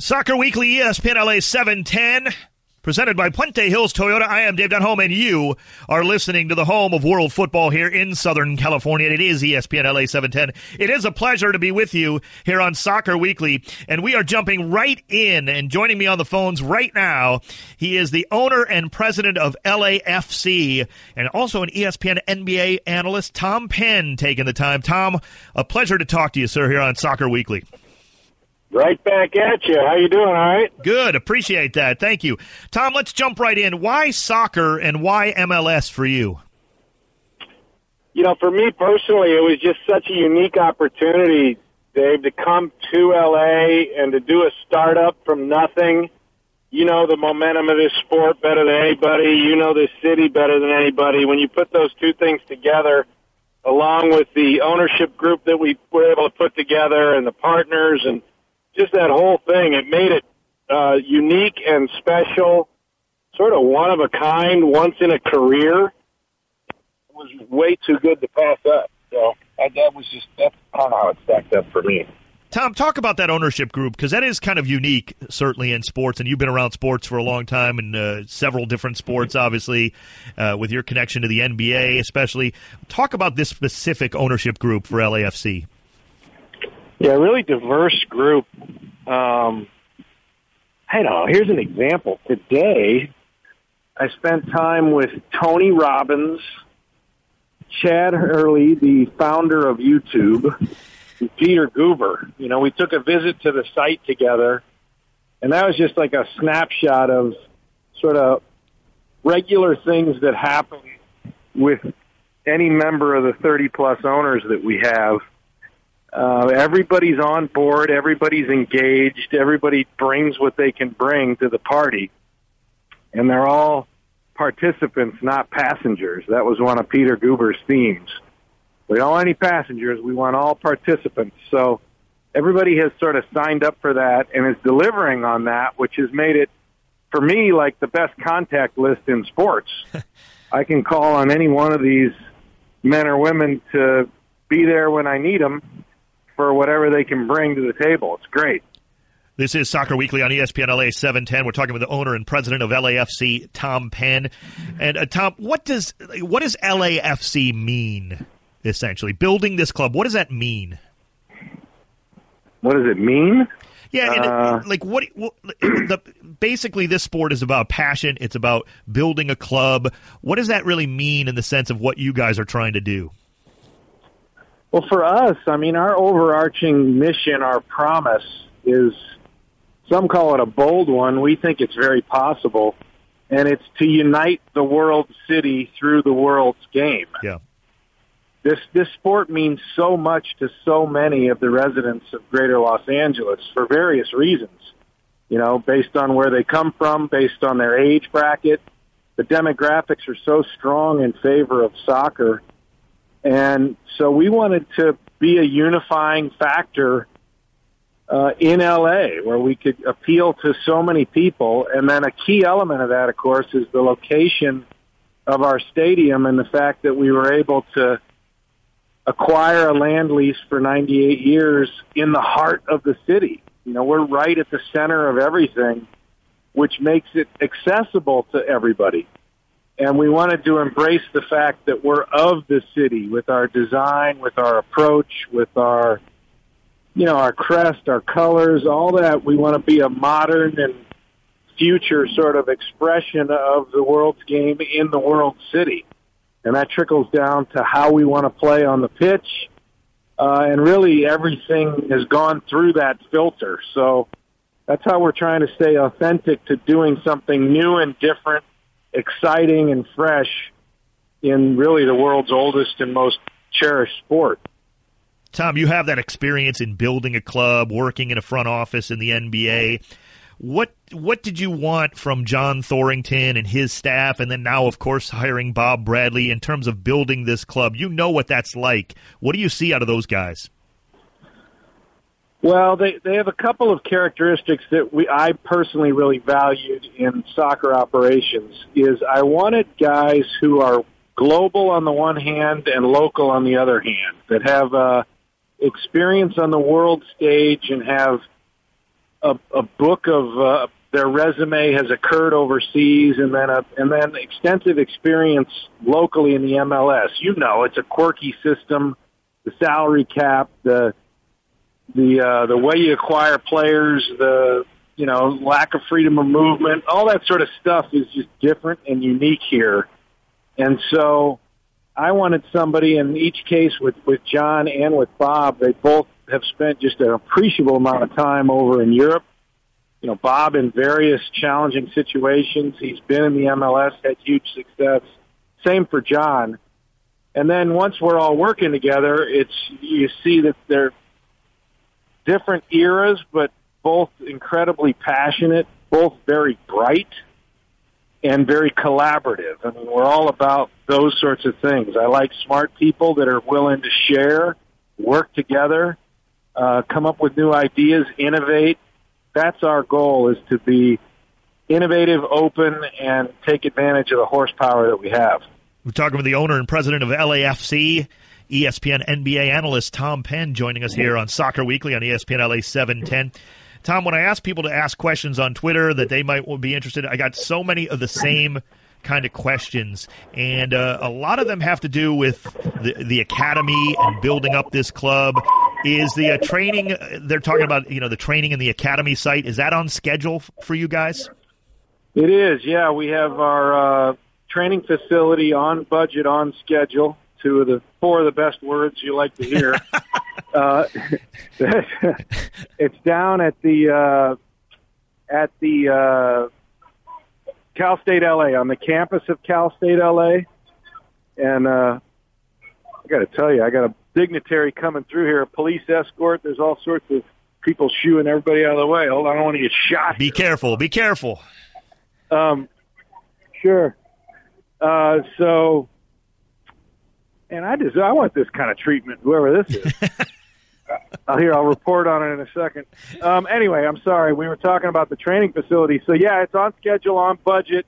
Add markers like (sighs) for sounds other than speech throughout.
Soccer Weekly ESPN LA 710. Presented by Puente Hills Toyota. I am Dave Denholm, and you are listening to the home of world football here in Southern California. It is ESPN LA 710. It is a pleasure to be with you here on Soccer Weekly, and we are jumping right in and joining me on the phones right now. He is the owner and president of LAFC and also an ESPN NBA analyst, Tom Penn, taking the time. Tom, a pleasure to talk to you, sir, here on Soccer Weekly. Right back at you. How you doing? All right. Good. Appreciate that. Thank you. Tom, let's jump right in. Why soccer and why MLS for you? You know, for me personally, it was just such a unique opportunity, Dave, to come to LA and to do a startup from nothing. You know the momentum of this sport better than anybody. You know this city better than anybody. When you put those two things together, along with the ownership group that we were able to put together and the partners and just that whole thing, it made it uh, unique and special, sort of one of a kind, once in a career. It was way too good to pass up. So I, that was just that's kind of how it stacked up for me. Tom, talk about that ownership group because that is kind of unique, certainly in sports. And you've been around sports for a long time and uh, several different sports, obviously, uh, with your connection to the NBA, especially. Talk about this specific ownership group for LAFC. Yeah, really diverse group. Um, I know. Here's an example. Today, I spent time with Tony Robbins, Chad Hurley, the founder of YouTube, Peter Guber. You know, we took a visit to the site together, and that was just like a snapshot of sort of regular things that happen with any member of the 30 plus owners that we have. Uh, everybody's on board. Everybody's engaged. Everybody brings what they can bring to the party, and they're all participants, not passengers. That was one of Peter Guber's themes. We don't want any passengers. We want all participants. So everybody has sort of signed up for that and is delivering on that, which has made it, for me, like the best contact list in sports. (laughs) I can call on any one of these men or women to be there when I need them for whatever they can bring to the table. It's great. This is Soccer Weekly on ESPN LA 710. We're talking with the owner and president of LAFC, Tom Penn. And uh, Tom, what does what does LAFC mean? Essentially, building this club. What does that mean? What does it mean? Yeah, and Uh, it, like what, what (clears throat) the basically this sport is about passion. It's about building a club. What does that really mean in the sense of what you guys are trying to do? Well, for us, I mean, our overarching mission, our promise is some call it a bold one. We think it's very possible, and it's to unite the world city through the world's game. Yeah. This this sport means so much to so many of the residents of Greater Los Angeles for various reasons. You know, based on where they come from, based on their age bracket, the demographics are so strong in favor of soccer and so we wanted to be a unifying factor uh, in LA where we could appeal to so many people. And then a key element of that, of course, is the location of our stadium and the fact that we were able to acquire a land lease for 98 years in the heart of the city. You know, we're right at the center of everything, which makes it accessible to everybody and we wanted to embrace the fact that we're of the city with our design, with our approach, with our, you know, our crest, our colors, all that. We want to be a modern and future sort of expression of the world's game in the world city. And that trickles down to how we want to play on the pitch. Uh, and really everything has gone through that filter. So that's how we're trying to stay authentic to doing something new and different exciting and fresh in really the world's oldest and most cherished sport. Tom, you have that experience in building a club, working in a front office in the NBA. What what did you want from John Thorrington and his staff, and then now, of course, hiring Bob Bradley in terms of building this club? You know what that's like. What do you see out of those guys? Well, they they have a couple of characteristics that we I personally really valued in soccer operations. Is I wanted guys who are global on the one hand and local on the other hand that have uh, experience on the world stage and have a, a book of uh, their resume has occurred overseas, and then a, and then extensive experience locally in the MLS. You know, it's a quirky system. The salary cap, the the uh, the way you acquire players, the you know lack of freedom of movement, all that sort of stuff is just different and unique here. And so, I wanted somebody in each case with with John and with Bob. They both have spent just an appreciable amount of time over in Europe you know, Bob in various challenging situations. He's been in the MLS, had huge success. Same for John. And then once we're all working together, it's you see that they're different eras, but both incredibly passionate, both very bright, and very collaborative. I mean, we're all about those sorts of things. I like smart people that are willing to share, work together, uh, come up with new ideas, innovate, that's our goal is to be innovative, open, and take advantage of the horsepower that we have. We're talking with the owner and president of LAFC, ESPN NBA analyst Tom Penn, joining us here on Soccer Weekly on ESPN LA 710. Tom, when I ask people to ask questions on Twitter that they might be interested, I got so many of the same kind of questions, and uh, a lot of them have to do with the, the academy and building up this club. Is the uh, training they're talking about? You know, the training in the academy site is that on schedule for you guys? It is. Yeah, we have our uh, training facility on budget, on schedule. Two of the four of the best words you like to hear. (laughs) uh, (laughs) it's down at the uh, at the uh, Cal State LA, on the campus of Cal State LA. And uh, I got to tell you, I got a dignitary coming through here, a police escort. There's all sorts of people shooing everybody out of the way. Hold on, I don't want to get shot. Be careful. Be careful. Um, sure. Uh, so, and I just I want this kind of treatment, whoever this is. (laughs) I'll hear. I'll report on it in a second. Um, anyway, I'm sorry. We were talking about the training facility. So yeah, it's on schedule, on budget,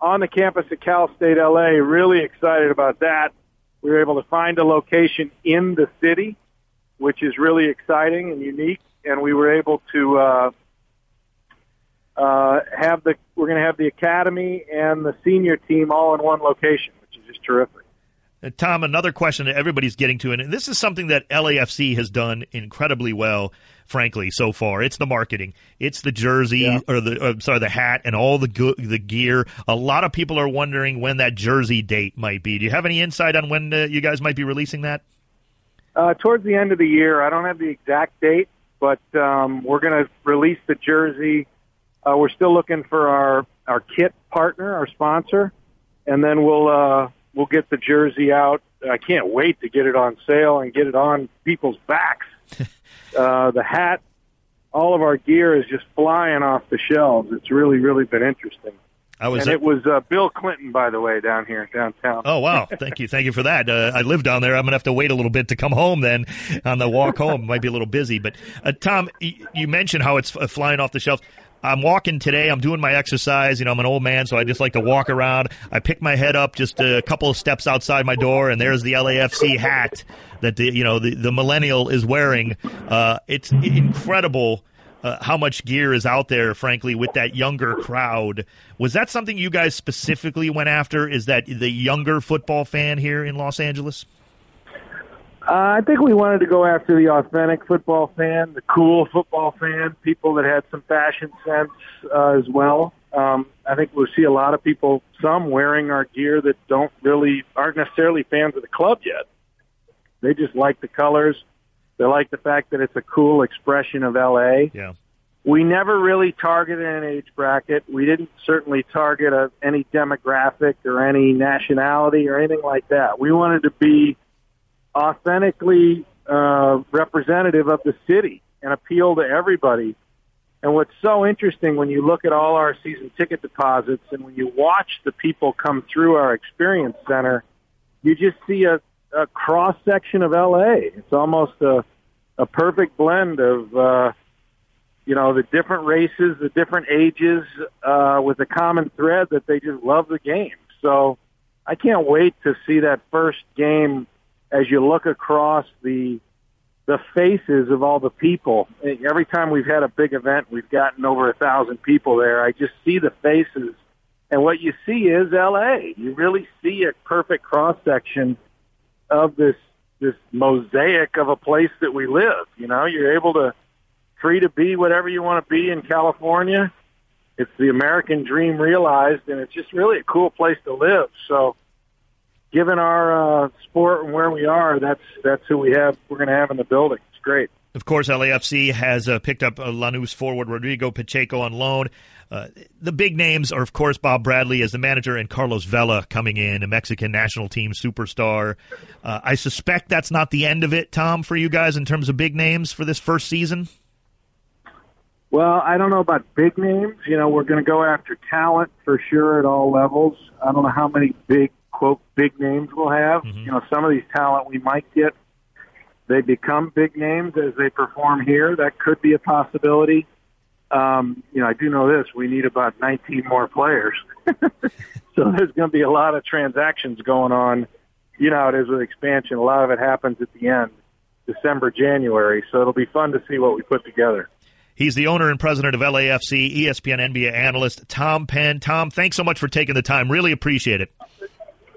on the campus at Cal State LA. Really excited about that. We were able to find a location in the city, which is really exciting and unique. And we were able to uh, uh, have the. We're going to have the academy and the senior team all in one location, which is just terrific. Uh, Tom, another question that everybody's getting to, and this is something that LAFC has done incredibly well, frankly, so far. It's the marketing, it's the jersey yeah. or the uh, sorry the hat and all the go- the gear. A lot of people are wondering when that jersey date might be. Do you have any insight on when uh, you guys might be releasing that? Uh, towards the end of the year, I don't have the exact date, but um, we're going to release the jersey. Uh, we're still looking for our our kit partner, our sponsor, and then we'll uh, we'll get the jersey out. I can't wait to get it on sale and get it on people's backs. (laughs) uh, the hat, all of our gear is just flying off the shelves. It's really, really been interesting. I was, and it was uh, Bill Clinton, by the way, down here downtown. Oh wow! (laughs) Thank you, thank you for that. Uh, I live down there. I'm gonna have to wait a little bit to come home. Then on the walk home, might be a little busy. But uh, Tom, you mentioned how it's flying off the shelves. I'm walking today. I'm doing my exercise. You know, I'm an old man, so I just like to walk around. I pick my head up just a couple of steps outside my door, and there's the LAFC hat that the you know the, the millennial is wearing. Uh, it's incredible. Uh, how much gear is out there, frankly, with that younger crowd. Was that something you guys specifically went after? Is that the younger football fan here in Los Angeles? Uh, I think we wanted to go after the authentic football fan, the cool football fan, people that had some fashion sense uh, as well. Um, I think we'll see a lot of people, some wearing our gear that don't really aren't necessarily fans of the club yet. They just like the colors. They like the fact that it's a cool expression of LA. Yeah. We never really targeted an age bracket. We didn't certainly target a, any demographic or any nationality or anything like that. We wanted to be authentically uh, representative of the city and appeal to everybody. And what's so interesting when you look at all our season ticket deposits and when you watch the people come through our experience center, you just see a, a cross section of LA. It's almost a, a perfect blend of, uh, you know, the different races, the different ages, uh, with a common thread that they just love the game. So I can't wait to see that first game as you look across the the faces of all the people. Every time we've had a big event, we've gotten over a thousand people there. I just see the faces, and what you see is L.A. You really see a perfect cross section of this this mosaic of a place that we live. You know, you're able to free to be whatever you want to be in California. It's the American dream realized, and it's just really a cool place to live. So given our uh, sport and where we are, that's that's who we have. We're going to have in the building. It's great. Of course, LAFC has uh, picked up uh, Lanús forward Rodrigo Pacheco on loan. Uh, the big names are, of course, Bob Bradley as the manager and Carlos Vela coming in, a Mexican national team superstar. Uh, I suspect that's not the end of it, Tom, for you guys in terms of big names for this first season. Well, I don't know about big names. You know, we're going to go after talent for sure at all levels. I don't know how many big quote big names we'll have. Mm-hmm. You know, some of these talent we might get, they become big names as they perform here. That could be a possibility. Um, you know, I do know this: we need about 19 more players, (laughs) so there's going to be a lot of transactions going on. You know how it is with expansion; a lot of it happens at the end, December, January. So it'll be fun to see what we put together. He's the owner and president of LAFC, ESPN NBA analyst Tom Penn. Tom, thanks so much for taking the time. Really appreciate it.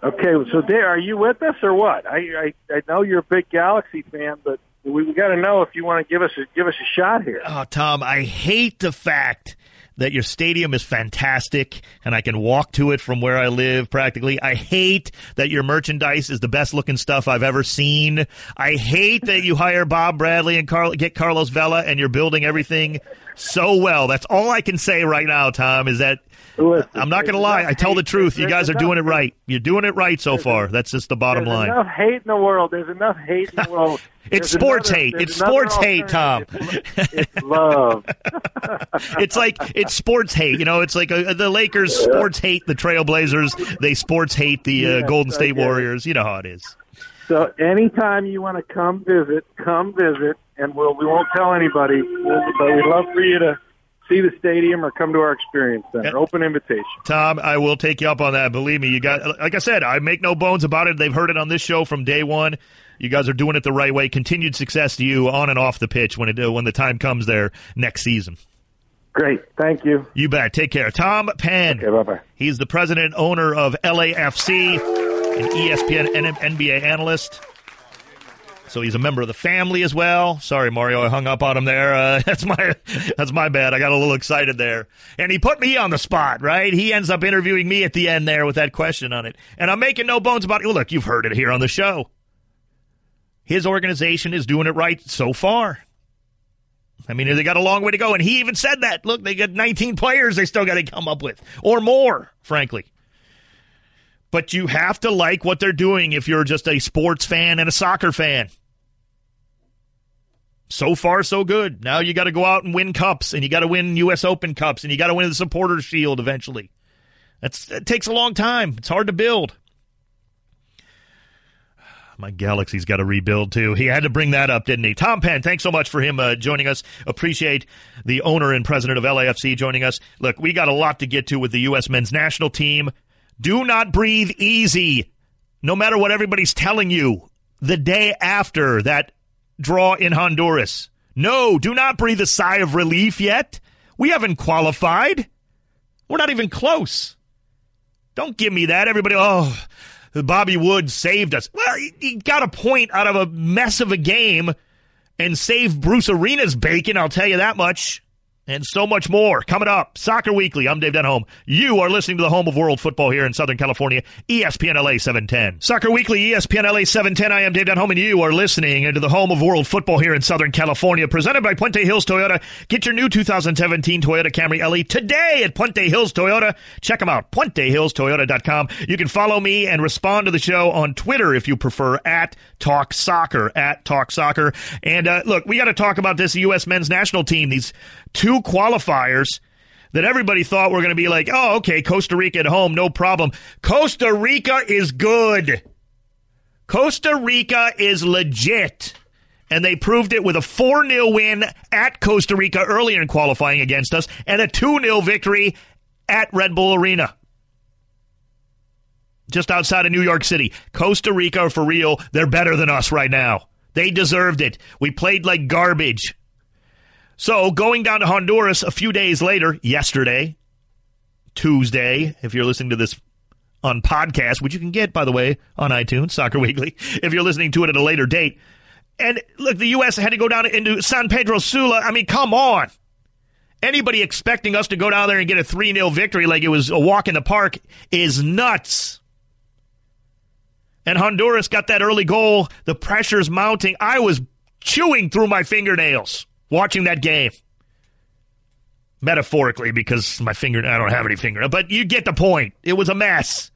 Okay, so Dave, are you with us or what? I I, I know you're a big Galaxy fan, but we, we got to know if you want to give us a, give us a shot here. Oh, Tom, I hate the fact that your stadium is fantastic and I can walk to it from where I live practically. I hate that your merchandise is the best looking stuff I've ever seen. I hate that you hire Bob Bradley and Carl, get Carlos Vela and you're building everything so well. That's all I can say right now, Tom, is that Listen, I'm not going to lie. I tell the truth. You guys are doing it right. You're doing it right so far. That's just the bottom there's line. enough hate in the world. There's enough hate in the (laughs) world. it's sports another, hate. It's sports hate, Tom. It's, it's love. (laughs) (laughs) it's like it's sports hate. You know, it's like uh, the Lakers sports hate the Trailblazers. They sports hate the uh, Golden State Warriors. You know how it is. So anytime you want to come visit, come visit, and we'll we won't tell anybody. But we'd love for you to see the stadium or come to our experience center. Open invitation. Tom, I will take you up on that. Believe me, you got like I said, I make no bones about it. They've heard it on this show from day one. You guys are doing it the right way. Continued success to you on and off the pitch when it when the time comes there next season. Great. Thank you. You bet. Take care. Tom Penn. Okay, bye-bye. He's the president owner of LAFC, an ESPN NBA analyst. So he's a member of the family as well. Sorry, Mario, I hung up on him there. Uh, (laughs) that's my that's my bad. I got a little excited there, and he put me on the spot. Right? He ends up interviewing me at the end there with that question on it, and I'm making no bones about it. Look, you've heard it here on the show. His organization is doing it right so far. I mean, they got a long way to go, and he even said that. Look, they got 19 players they still got to come up with, or more, frankly but you have to like what they're doing if you're just a sports fan and a soccer fan so far so good. Now you got to go out and win cups, and you got to win U.S. Open cups, and you got to win the Supporters Shield eventually. That's it takes a long time. It's hard to build. (sighs) My Galaxy's got to rebuild too. He had to bring that up, didn't he? Tom Penn, thanks so much for him uh, joining us. Appreciate the owner and president of LAFC joining us. Look, we got a lot to get to with the U.S. men's national team. Do not breathe easy, no matter what everybody's telling you. The day after that draw in Honduras. No, do not breathe a sigh of relief yet. We haven't qualified. We're not even close. Don't give me that. Everybody, oh, Bobby Wood saved us. Well, he got a point out of a mess of a game and saved Bruce Arena's bacon, I'll tell you that much and so much more coming up. Soccer Weekly. I'm Dave Denholm. You are listening to the home of world football here in Southern California, ESPN LA 710. Soccer Weekly, ESPN LA 710. I am Dave Denholm, and you are listening to the home of world football here in Southern California, presented by Puente Hills Toyota. Get your new 2017 Toyota Camry LE today at Puente Hills Toyota. Check them out, PuenteHillsToyota.com. You can follow me and respond to the show on Twitter if you prefer, at Talk Soccer, at Talk Soccer. And uh, look, we got to talk about this U.S. men's national team. These two qualifiers that everybody thought were going to be like, oh, okay, Costa Rica at home, no problem. Costa Rica is good. Costa Rica is legit. And they proved it with a 4 0 win at Costa Rica earlier in qualifying against us and a 2 0 victory at Red Bull Arena. Just outside of New York City. Costa Rica, for real, they're better than us right now. They deserved it. We played like garbage. So going down to Honduras a few days later, yesterday, Tuesday, if you're listening to this on podcast, which you can get, by the way, on iTunes, Soccer Weekly, if you're listening to it at a later date. And look, the U.S. had to go down into San Pedro Sula. I mean, come on. Anybody expecting us to go down there and get a 3 0 victory like it was a walk in the park is nuts. And Honduras got that early goal. The pressure's mounting. I was chewing through my fingernails watching that game. Metaphorically, because my finger, I don't have any finger, but you get the point. It was a mess.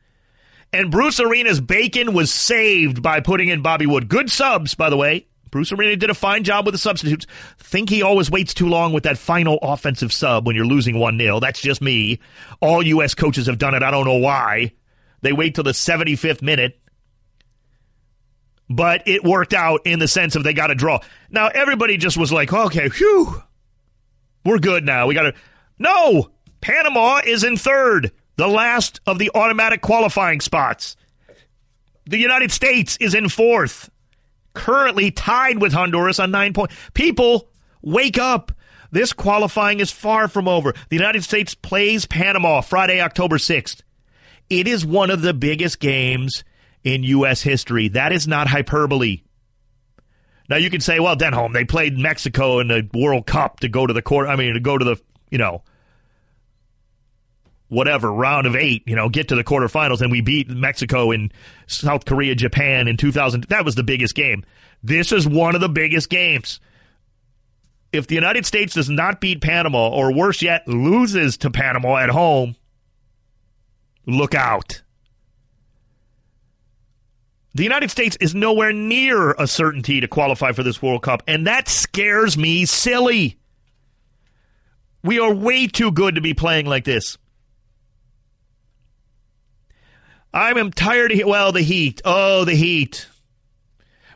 And Bruce Arena's bacon was saved by putting in Bobby Wood. Good subs, by the way. Bruce Arena did a fine job with the substitutes. Think he always waits too long with that final offensive sub when you're losing 1 0. That's just me. All U.S. coaches have done it. I don't know why. They wait till the 75th minute. But it worked out in the sense of they got a draw. Now, everybody just was like, okay, whew, we're good now. We got to. No! Panama is in third, the last of the automatic qualifying spots. The United States is in fourth currently tied with Honduras on nine points. People, wake up. This qualifying is far from over. The United States plays Panama Friday, October 6th. It is one of the biggest games in U.S. history. That is not hyperbole. Now you can say, well, Denholm, they played Mexico in the World Cup to go to the court. I mean, to go to the, you know, whatever round of eight, you know, get to the quarterfinals, and we beat Mexico and South Korea, Japan in 2000. That was the biggest game. This is one of the biggest games. If the United States does not beat Panama, or worse yet, loses to Panama at home, look out. The United States is nowhere near a certainty to qualify for this World Cup, and that scares me silly. We are way too good to be playing like this. I am tired of well the heat. Oh, the heat.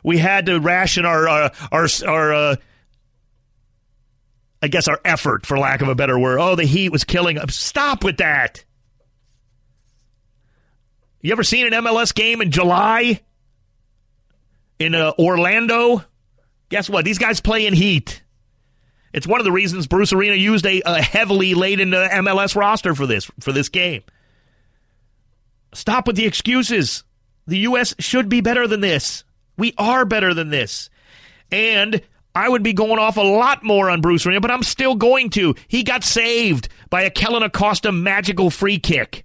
We had to ration our uh, our our uh, I guess our effort, for lack of a better word. Oh, the heat was killing us. Stop with that. You ever seen an MLS game in July in uh, Orlando? Guess what? These guys play in heat. It's one of the reasons Bruce Arena used a, a heavily laden MLS roster for this for this game. Stop with the excuses. The U.S. should be better than this. We are better than this. And I would be going off a lot more on Bruce Arena, but I'm still going to. He got saved by a Kellyn Acosta magical free kick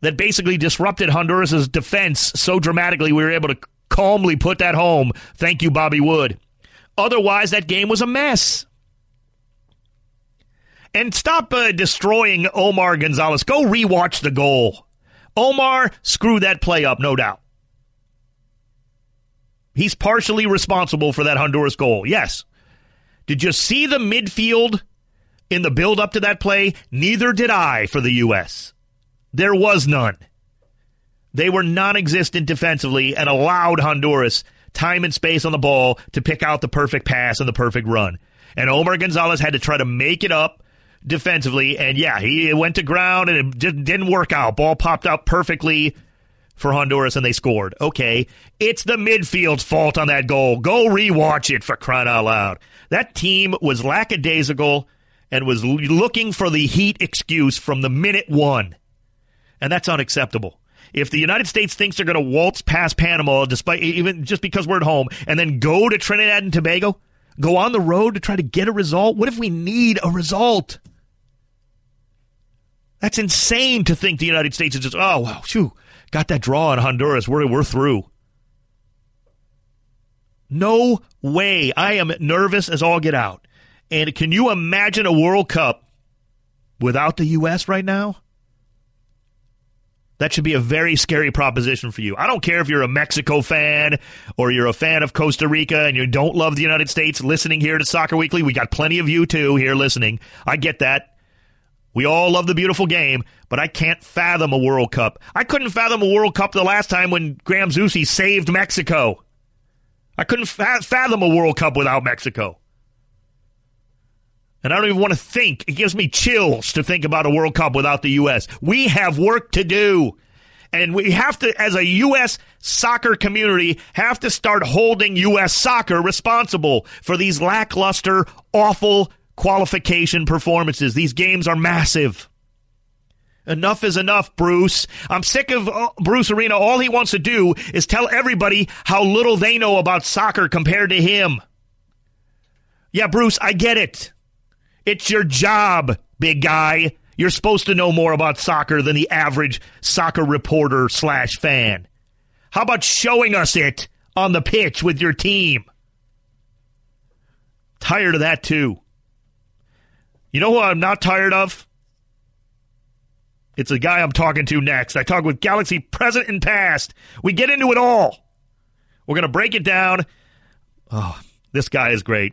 that basically disrupted Honduras' defense so dramatically we were able to calmly put that home. Thank you, Bobby Wood. Otherwise, that game was a mess. And stop uh, destroying Omar Gonzalez. Go rewatch the goal. Omar screwed that play up, no doubt. He's partially responsible for that Honduras goal. Yes. Did you see the midfield in the build up to that play? Neither did I for the U.S. There was none. They were non existent defensively and allowed Honduras time and space on the ball to pick out the perfect pass and the perfect run. And Omar Gonzalez had to try to make it up defensively. And yeah, he went to ground and it didn't work out. Ball popped out perfectly for Honduras and they scored. Okay, it's the midfield's fault on that goal. Go rewatch it for crying out loud. That team was lackadaisical and was looking for the heat excuse from the minute one. And that's unacceptable. If the United States thinks they're going to waltz past Panama, despite even just because we're at home, and then go to Trinidad and Tobago, go on the road to try to get a result? What if we need a result? That's insane to think the United States is just, oh, wow, shoo, got that draw in Honduras. We're, we're through. No way. I am nervous as all get out. And can you imagine a World Cup without the U.S. right now? That should be a very scary proposition for you. I don't care if you're a Mexico fan or you're a fan of Costa Rica and you don't love the United States listening here to Soccer Weekly. We got plenty of you too here listening. I get that. We all love the beautiful game, but I can't fathom a World Cup. I couldn't fathom a World Cup the last time when Graham Zusi saved Mexico. I couldn't fathom a World Cup without Mexico. And I don't even want to think. It gives me chills to think about a World Cup without the U.S. We have work to do. And we have to, as a U.S. soccer community, have to start holding U.S. soccer responsible for these lackluster, awful qualification performances. These games are massive. Enough is enough, Bruce. I'm sick of uh, Bruce Arena. All he wants to do is tell everybody how little they know about soccer compared to him. Yeah, Bruce, I get it. It's your job, big guy. You're supposed to know more about soccer than the average soccer reporter slash fan. How about showing us it on the pitch with your team? Tired of that too. You know who I'm not tired of? It's a guy I'm talking to next. I talk with Galaxy present and past. We get into it all. We're going to break it down. Oh, this guy is great.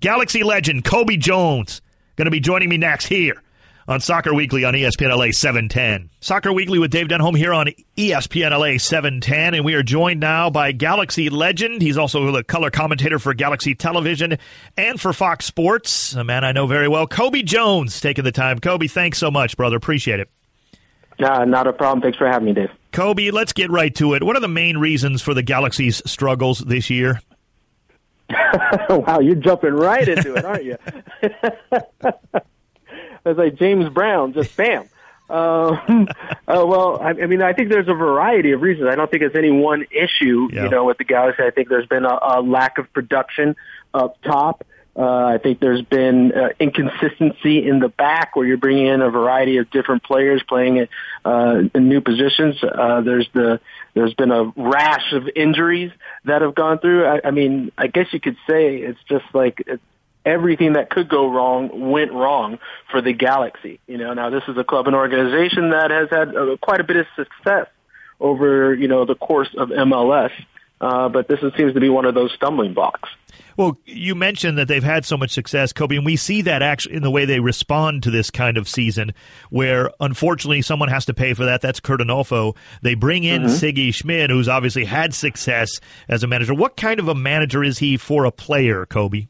Galaxy legend Cobi Jones going to be joining me next here on Soccer Weekly on ESPN LA 710. Soccer Weekly with Dave Denholm here on ESPN LA 710, and we are joined now by Galaxy legend. He's also the color commentator for Galaxy Television and for Fox Sports, a man I know very well. Cobi Jones taking the time. Cobi, thanks so much, brother. Appreciate it. Uh, not a problem. Thanks for having me, Dave. Cobi, let's get right to it. What are the main reasons for the Galaxy's struggles this year? (laughs) wow, you're jumping right into it, aren't you? (laughs) It's like James Brown, just bam. Um, (laughs) uh, well, I, I mean, I think there's a variety of reasons. I don't think it's any one issue, Yeah. you know, with the Galaxy. I think there's been a, a lack of production up top. Uh, I think there's been uh, inconsistency in the back where you're bringing in a variety of different players playing at, uh, in new positions. Uh, there's the there's been a rash of injuries that have gone through. I, I mean, I guess you could say it's just like it's everything that could go wrong went wrong for the Galaxy. You know, now this is a club and organization that has had uh, quite a bit of success over you know the course of MLS. Uh, but this is, seems to be one of those stumbling blocks. Well, you mentioned that they've had so much success, Cobi, and we see that actually in the way they respond to this kind of season, where unfortunately someone has to pay for that. That's Curt Onalfo. They bring in Sigi Schmid, who's obviously had success as a manager. What kind of a manager is he for a player, Cobi?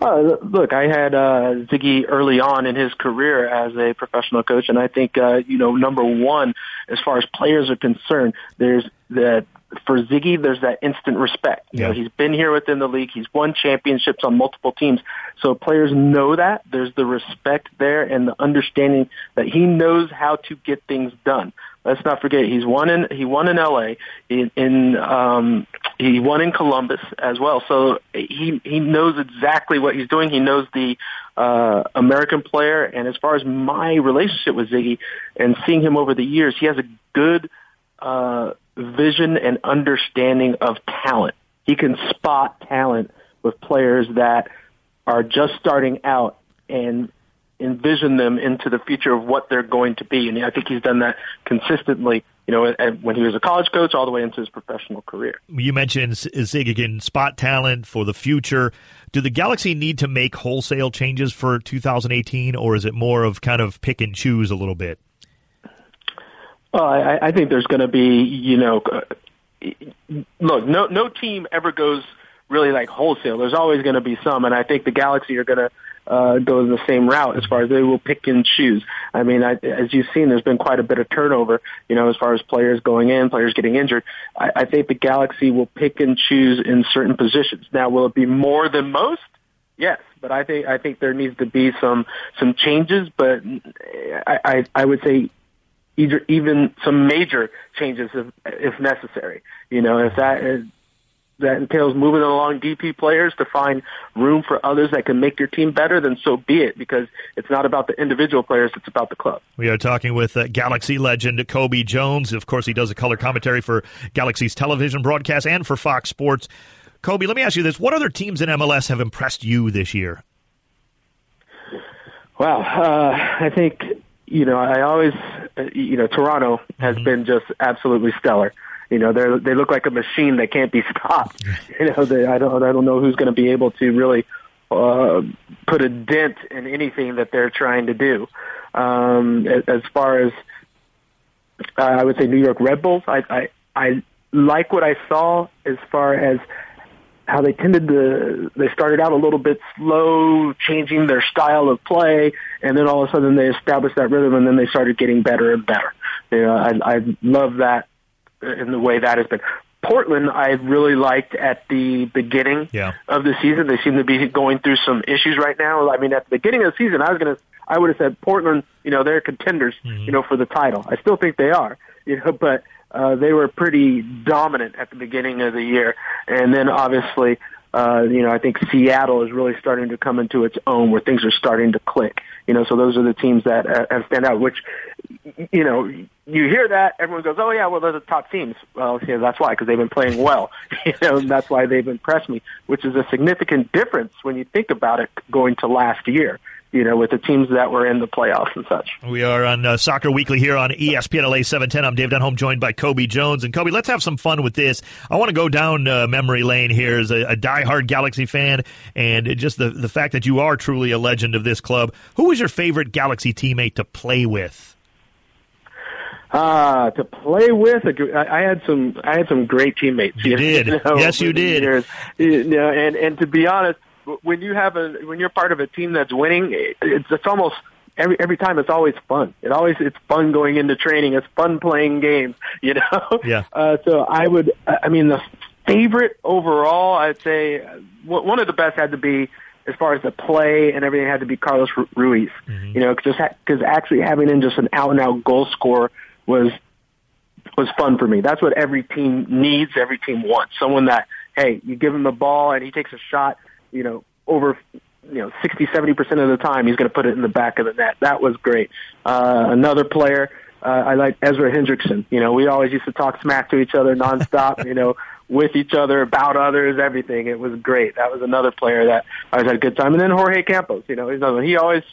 Uh, look, I had uh, Sigi early on in his career as a professional coach, and I think uh, you know number one, as far as players are concerned, there's that for Sigi, there's that instant respect. You know, he's been here within the league, he's won championships on multiple teams, so players know that. There's the respect there and the understanding that he knows how to get things done. Let's not forget he's won in he won in L.A. in, in um, he won in Columbus as well. So he he knows exactly what he's doing. He knows the uh, American player. And as far as my relationship with Sigi and seeing him over the years, he has a good uh, vision and understanding of talent. He can spot talent with players that are just starting out and envision them into the future of what they're going to be. And I think he's done that consistently, you know, when he was a college coach all the way into his professional career. You mentioned Zig can spot talent for the future. Do the Galaxy need to make wholesale changes for 2018, or is it more of kind of pick and choose a little bit? Well, I, I think there's going to be, you know, uh, look, no no team ever goes really like wholesale. There's always going to be some, and I think the Galaxy are going to uh, go the same route as far as they will pick and choose. I mean, I, as you've seen, there's been quite a bit of turnover, you know, as far as players going in, players getting injured. I, I think the Galaxy will pick and choose in certain positions. Now, will it be more than most? Yes, but I think I think there needs to be some some changes. But I I, I would say either even some major changes if, if necessary. You know, if that is, that entails moving along DP players to find room for others that can make your team better, then so be it. Because it's not about the individual players; it's about the club. We are talking with uh, Galaxy legend Cobi Jones. Of course, he does a color commentary for Galaxy's television broadcast and for Fox Sports. Cobi, let me ask you this: What other teams in MLS have impressed you this year? Well, uh, I think you know I always uh, you know Toronto has been just absolutely stellar. You know they they look like a machine that can't be (laughs) stopped. You know they, I don't I don't know who's going to be able to really uh, put a dent in anything that they're trying to do. Um, as, as far as uh, I would say New York Red Bulls, I, I I like what I saw as far as how they tended to they started out a little bit slow changing their style of play and then all of a sudden they established that rhythm and then they started getting better and better You know, I, I love that in the way that has been. Portland, I really liked at the beginning Yeah. of the season. They seem to be going through some issues right now. I mean, at the beginning of the season, I was going to, I would have said Portland. You know, they're contenders. Mm-hmm. You know, for the title. I still think they are. You know, but uh, they were pretty dominant at the beginning of the year, and then obviously, uh, you know, I think Seattle is really starting to come into its own, where things are starting to click. You know, so those are the teams that uh, have stand out. Which, you know, you hear that everyone goes, "Oh yeah, well those are top teams." Well, yeah, that's why because they've been playing well. (laughs) you know, and that's why they've impressed me, which is a significant difference when you think about it going to last year. You know, with the teams that were in the playoffs and such. We are on uh, Soccer Weekly here on ESPN LA 710. I'm Dave Denholm, joined by Cobi Jones. And Cobi, let's have some fun with this. I want to go down uh, memory lane here as a, a diehard Galaxy fan, and just the the fact that you are truly a legend of this club. Who was your favorite Galaxy teammate to play with? Uh, to play with, I I had some, I had some great teammates. You (laughs) did. know, Yes, you did. years. You know, and and to be honest, when you have a, when you're part of a team that's winning, it's it's almost every every time it's always fun. It always it's fun going into training. It's fun playing games. (laughs) You know. Yeah. Uh, so I would, I mean, the favorite overall, I'd say one of the best had to be. As far as the play and everything, had to be Carlos Ru- Ruiz. You know, just because actually having him just an out and out goal scorer was was fun for me. That's what every team needs, every team wants. Someone that, hey, you give him the ball and he takes a shot, you know, over, you know, 60, 70% of the time, he's going to put it in the back of the net. That was great. Uh, another player, uh, I like Ezra Hendrickson. You know, we always used to talk smack to each other nonstop, (laughs) you know, with each other, about others, everything. It was great. That was another player that I always had a good time. And then Jorge Campos, you know, he's another one. He always,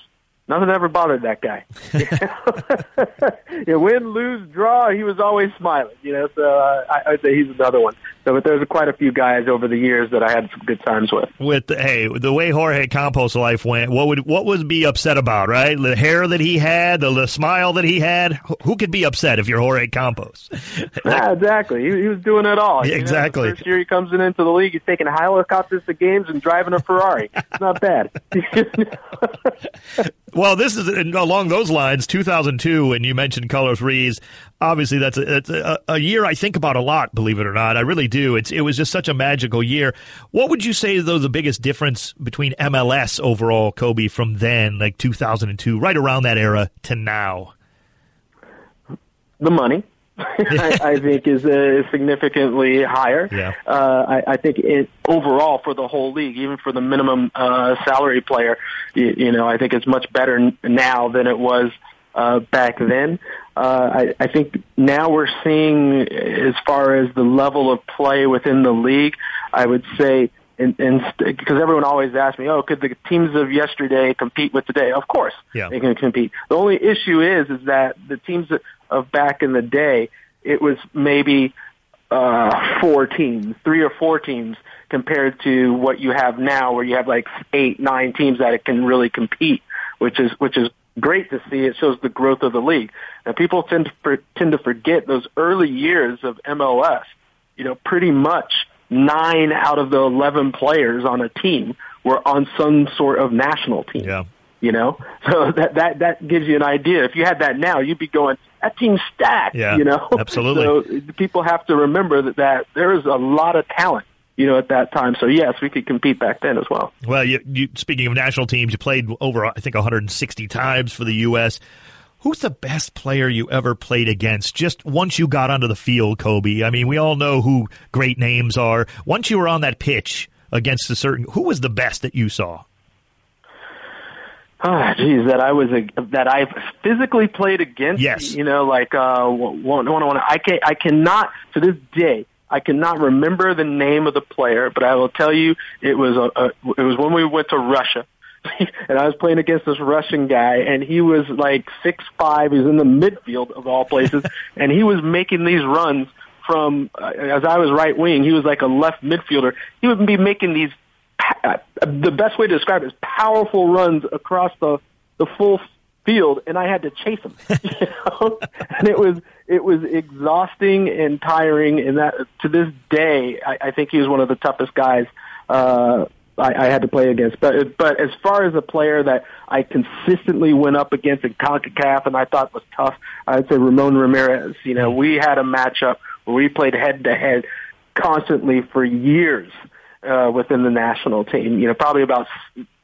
Nothing ever bothered that guy. (laughs) (laughs) you know, win, lose, draw, he was always smiling. You know, so uh, I, I'd say he's another one. So, but there's quite a few guys over the years that I had some good times with. With hey, the way Jorge Campos' life went, what would what would be upset about? Right, the hair that he had, the, the smile that he had. Who- could be upset if you're Jorge Campos? (laughs) Yeah, exactly. He, he was doing it all. Yeah, You know, exactly. first year he comes in into the league, he's taking helicopters to games and driving a Ferrari. It's not bad. (laughs) Well, this is along those lines. 2002, and you mentioned Carlos Ruiz. Obviously, that's a, that's a, a year I think about a lot. Believe it or not, I really do. It's it was just such a magical year. What would you say though the biggest difference between MLS overall, Cobi, from then, like 2002, right around that era, to now? the money, (laughs) I, I think, is uh, significantly higher. Yeah. Uh, I, I think it overall for the whole league, even for the minimum uh, salary player, you, you know, I think it's much better now than it was uh, back then. Uh, I, I think now we're seeing, as far as the level of play within the league, I would say. And, and because everyone always asks me, oh, could the teams of yesterday compete with today? Of course, Yeah. they can compete. The only issue is, is that the teams of back in the day, it was maybe uh, four teams, three or four teams, compared to what you have now, where you have like eight, nine teams that it can really compete, which is which is great to see. It shows the growth of the league. Now, people tend to for, tend to forget those early years of MLS. You know, pretty much nine out of the eleven players on a team were on some sort of national team Yeah. you know (laughs) so that that that gives you an idea if you had that now you'd be going that team's stacked Yeah, you know (laughs) absolutely. so people have to remember that, that there is a lot of talent you know at that time so yes we could compete back then as well Well, you, you speaking of national teams, you played over I think 160 times for the U.S. Who's the best player you ever played against? Just once you got onto the field, Cobi. I mean, we all know who great names are. Once you were on that pitch against a certain, who was the best that you saw? Ah, geez, that I was a that I've physically played against. Yes. you know, like uh, one one one. I can I cannot to this day. I cannot remember the name of the player, but I will tell you it was a, a it was when we went to Russia, (laughs) and I was playing against this Russian guy, and he was like six five. He was in the midfield of all places, (laughs) and he was making these runs from uh, as I was right wing. He was like a left midfielder. He would be making these uh, the best way to describe it is powerful runs across the the full field, and I had to chase him. (laughs) You know? and it was it was exhausting and tiring. And that to this day, I, I think he was one of the toughest guys uh, I, I had to play against. But but as far as a player that I consistently went up against in Concacaf and I thought was tough, I'd say Ramon Ramirez. You know, we had a matchup where we played head to head constantly for years uh, within the national team. You know, probably about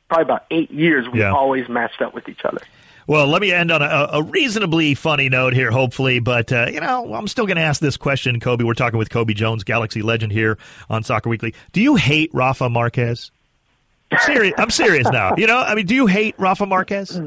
probably about eight years we Yeah. always matched up with each other. Well, let me end on a, a reasonably funny note here, hopefully. But, uh, you know, I'm still going to ask this question, Cobi. We're talking with Cobi Jones, Galaxy legend here on Soccer Weekly. Do you hate Rafa Marquez? I'm serious, I'm serious now. You know, I mean, do you hate Rafa Marquez?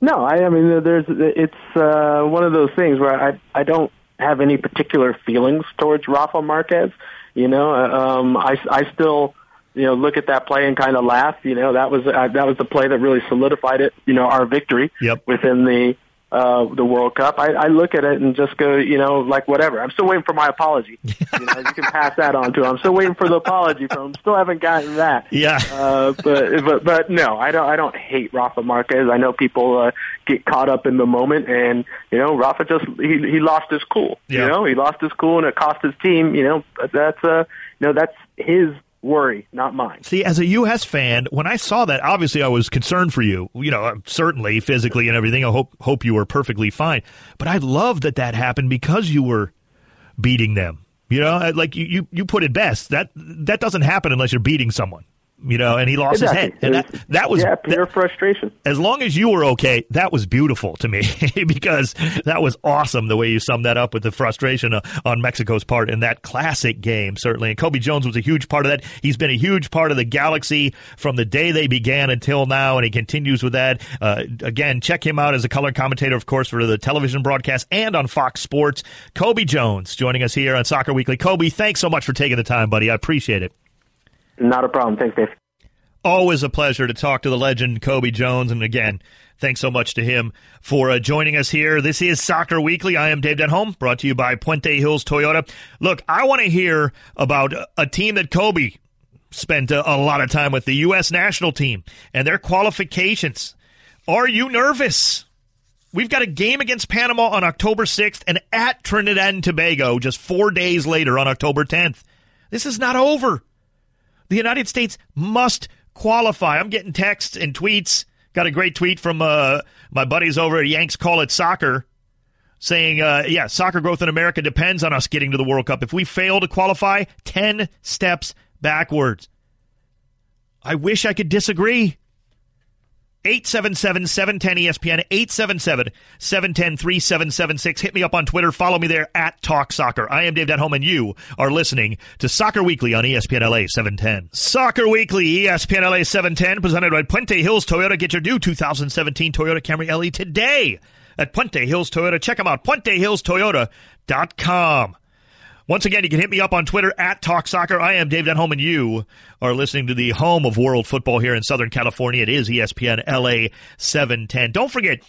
No, I, I mean, there's it's uh, one of those things where I I don't have any particular feelings towards Rafa Marquez. You know, Uh, um, I I still you know look at that play and kind of laugh. You know, that was uh, that was the play that really solidified it. You know, our victory Yep. within the uh, the World Cup. I, I look at it and just go, you know, like whatever. I'm still waiting for my apology. (laughs) you know, you can pass that on to him. I'm still waiting for the apology from him. Still haven't gotten that. Yeah. Uh, but but but no, I don't. I don't hate Rafa Marquez. I know people uh, get caught up in the moment, and you know, Rafa just he he lost his cool. Yeah. You know, he lost his cool, and it cost his team. You know, but that's uh, you know, that's his worry, not mine. See, as a U.S. fan, when I saw that, obviously I was concerned for you. You know, uh, certainly physically and everything. I hope hope you were perfectly fine. But I love that that happened because you were beating them. You know, like you you, you put it best. That that doesn't happen unless you're beating someone. You know, and he lost his head, and that that was yeah, pure frustration. as long as you were okay, that was beautiful to me (laughs) because that was awesome the way you summed that up with the frustration uh, on Mexico's part in that classic game, certainly. And Cobi Jones was a huge part of that. He's been a huge part of the Galaxy from the day they began until now, and he continues with that. Uh, again, check him out as a color commentator, of course, for the television broadcast and on Fox Sports. Cobi Jones joining us here on Soccer Weekly. Cobi, thanks so much for taking the time, buddy. I appreciate it. Not a problem. Thanks, Dave. Always a pleasure to talk to the legend Cobi Jones. And again, thanks so much to him for uh, joining us here. This is Soccer Weekly. I am Dave Denholm, brought to you by Puente Hills Toyota. Look, I want to hear about a team that Cobi spent a, a lot of time with, the U.S. national team, and their qualifications. Are you nervous? We've got a game against Panama on October 6th and at Trinidad and Tobago just four days later on October 10th. This is not over. The United States must qualify. I'm getting texts and tweets. Got a great tweet from uh, my buddies over at Yanks Call It Soccer saying, uh, yeah, soccer growth in America depends on us getting to the World Cup. If we fail to qualify, 10 steps backwards. I wish I could disagree. 877 710 ESPN, 877 710 3776. Hit me up on Twitter. Follow me there at Talk Soccer. I am Dave Denholm, and you are listening to Soccer Weekly on ESPN LA 710. Soccer Weekly, ESPN LA 710, presented by Puente Hills Toyota. Get your new 2017 Toyota Camry LE today at Puente Hills Toyota. Check them out, puentehillstoyota.com. Once again, you can hit me up on Twitter at Talk Soccer. I am Dave Denholm, and you are listening to the home of world football here in Southern California. It is ESPN LA 710. Don't forget,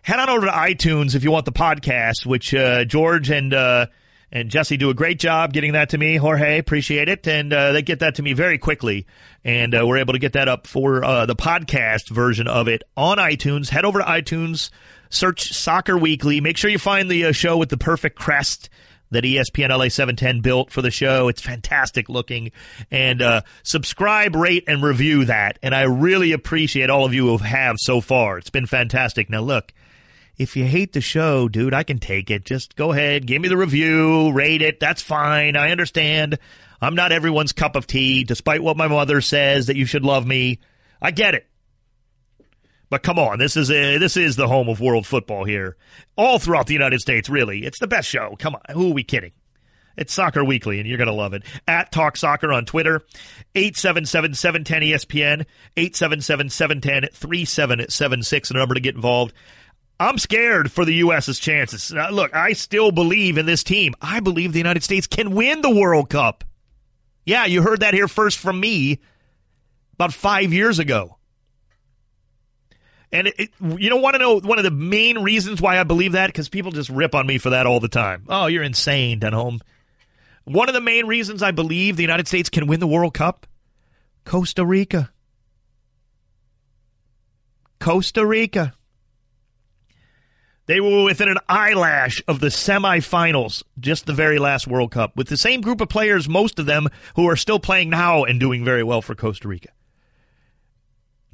head on over to iTunes if you want the podcast, which uh, George and uh, and Jesse do a great job getting that to me. Jorge, appreciate it, and uh, they get that to me very quickly, and uh, we're able to get that up for uh, the podcast version of it on iTunes. Head over to iTunes, search Soccer Weekly. Make sure you find the uh, show with the perfect crest that ESPN LA 710 built for the show. It's fantastic looking. And uh, subscribe, rate, and review that. And I really appreciate all of you who have so far. It's been fantastic. Now, look, if you hate the show, dude, I can take it. Just go ahead, give me the review, rate it. That's fine. I understand. I'm not everyone's cup of tea, despite what my mother says that you should love me. I get it. But come on, this is a, this is the home of world football here, all throughout the United States. Really, it's the best show. Come on, who are we kidding? It's Soccer Weekly, and you're gonna love it. At Talk Soccer on Twitter, 877-710-ESPN, 877-710-3776, the number to get involved. I'm scared for the U.S.'s chances. Now, look, I still believe in this team. I believe the United States can win the World Cup. Yeah, you heard that here first from me about five years ago. And it, it, you don't want to know one of the main reasons why I believe that? Because people just rip on me for that all the time. Oh, you're insane, Denholm. One of the main reasons I believe the United States can win the World Cup Costa Rica. Costa Rica. They were within an eyelash of the semifinals, just the very last World Cup, with the same group of players, most of them who are still playing now and doing very well for Costa Rica.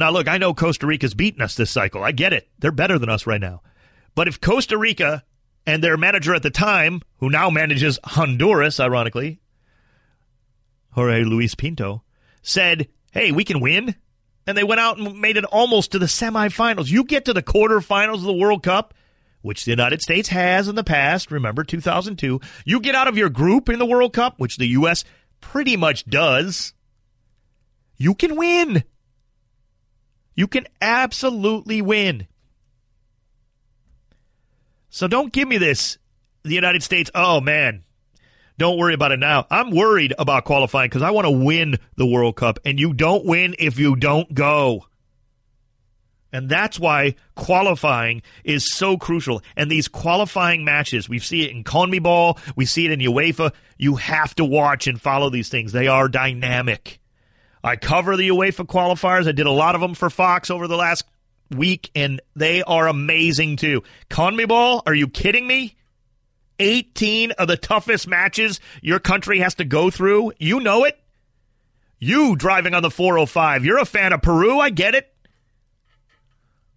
Now, look, I know Costa Rica's beaten us this cycle. I get it. They're better than us right now. But if Costa Rica and their manager at the time, who now manages Honduras, ironically, Jorge Luis Pinto, said, hey, we can win, and they went out and made it almost to the semifinals. You get to the quarterfinals of the World Cup, which the United States has in the past. Remember 2002. You get out of your group in the World Cup, which the U.S. pretty much does. You can win. You can absolutely win. So don't give me this. The United States, oh man, don't worry about it now. I'm worried about qualifying because I want to win the World Cup, and you don't win if you don't go. And that's why qualifying is so crucial. And these qualifying matches, we see it in CONMEBOL, we see it in UEFA. You have to watch and follow these things. They are dynamic. I cover the UEFA qualifiers. I did a lot of them for Fox over the last week, and they are amazing too. CONMEBOL, are you kidding me? 18 of the toughest matches your country has to go through. You know it. You driving on the 405. You're a fan of Peru. I get it.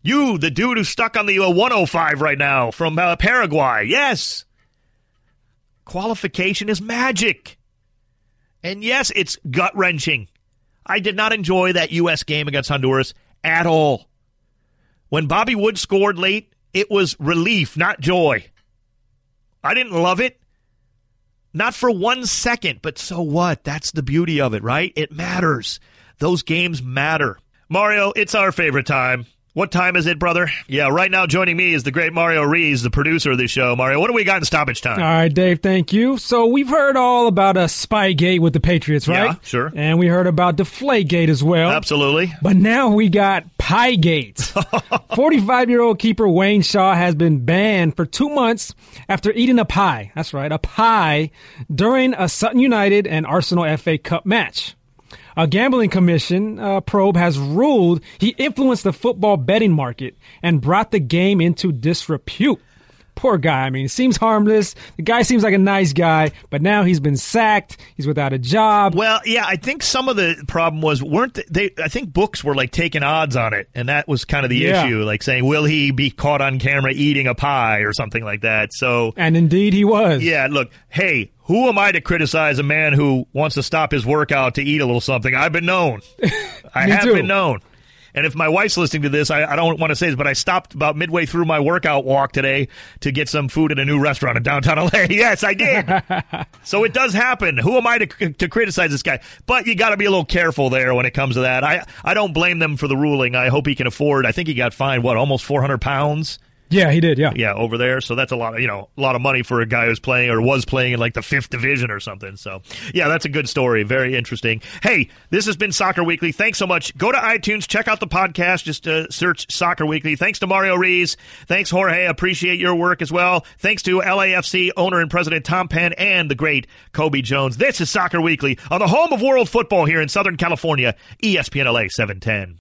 You, the dude who's stuck on the 105 right now from uh, Paraguay. Yes. Qualification is magic. And yes, it's gut wrenching. I did not enjoy that U.S. game against Honduras at all. When Bobby Wood scored late, it was relief, not joy. I didn't love it. Not for one second, but so what? That's the beauty of it, right? It matters. Those games matter. Mario, it's our favorite time. What time is it, brother? Yeah, right now joining me is the great Mario Rees, the producer of the show. Mario, what do we got in stoppage time? All right, Dave, thank you. So we've heard all about a Spygate with the Patriots, right? Yeah, sure. And we heard about Deflategate as well. Absolutely. But now we got pie Piegate. (laughs) 45 year old keeper Wayne Shaw has been banned for two months after eating a pie. That's right, a pie during a Sutton United and Arsenal FA Cup match. A gambling commission uh, probe has ruled he influenced the football betting market and brought the game into disrepute. Poor guy. I mean, it seems harmless. The guy seems like a nice guy, but now he's been sacked. He's without a job. Well, yeah, I think some of the problem was weren't they? I think books were like taking odds on it, and that was kind of the Yeah. issue. Like saying, will he be caught on camera eating a pie or something like that? So And indeed he was. Yeah, look, hey, who am I to criticize a man who wants to stop his workout to eat a little something? I've been known. (laughs) I have too. been known. And if my wife's listening to this, I, I don't want to say this, but I stopped about midway through my workout walk today to get some food at a new restaurant in downtown (laughs) LA. Yes, I did. (laughs) so it does happen. Who am I to, to criticize this guy? But you got to be a little careful there when it comes to that. I, I don't blame them for the ruling. I hope he can afford. I think he got fined, what, almost 400 pounds? Yeah, he did. Yeah. yeah, over there. So that's a lot of you know a lot of money for a guy who's playing or was playing in like the fifth division or something. So yeah, that's a good story. Very interesting. Hey, this has been Soccer Weekly. Thanks so much. Go to iTunes, check out the podcast. Just uh, search Soccer Weekly. Thanks to Mario Rees. Thanks Jorge. Appreciate your work as well. Thanks to LAFC owner and president Tom Penn and the great Cobi Jones. This is Soccer Weekly on the home of world football here in Southern California, ESPN LA 710.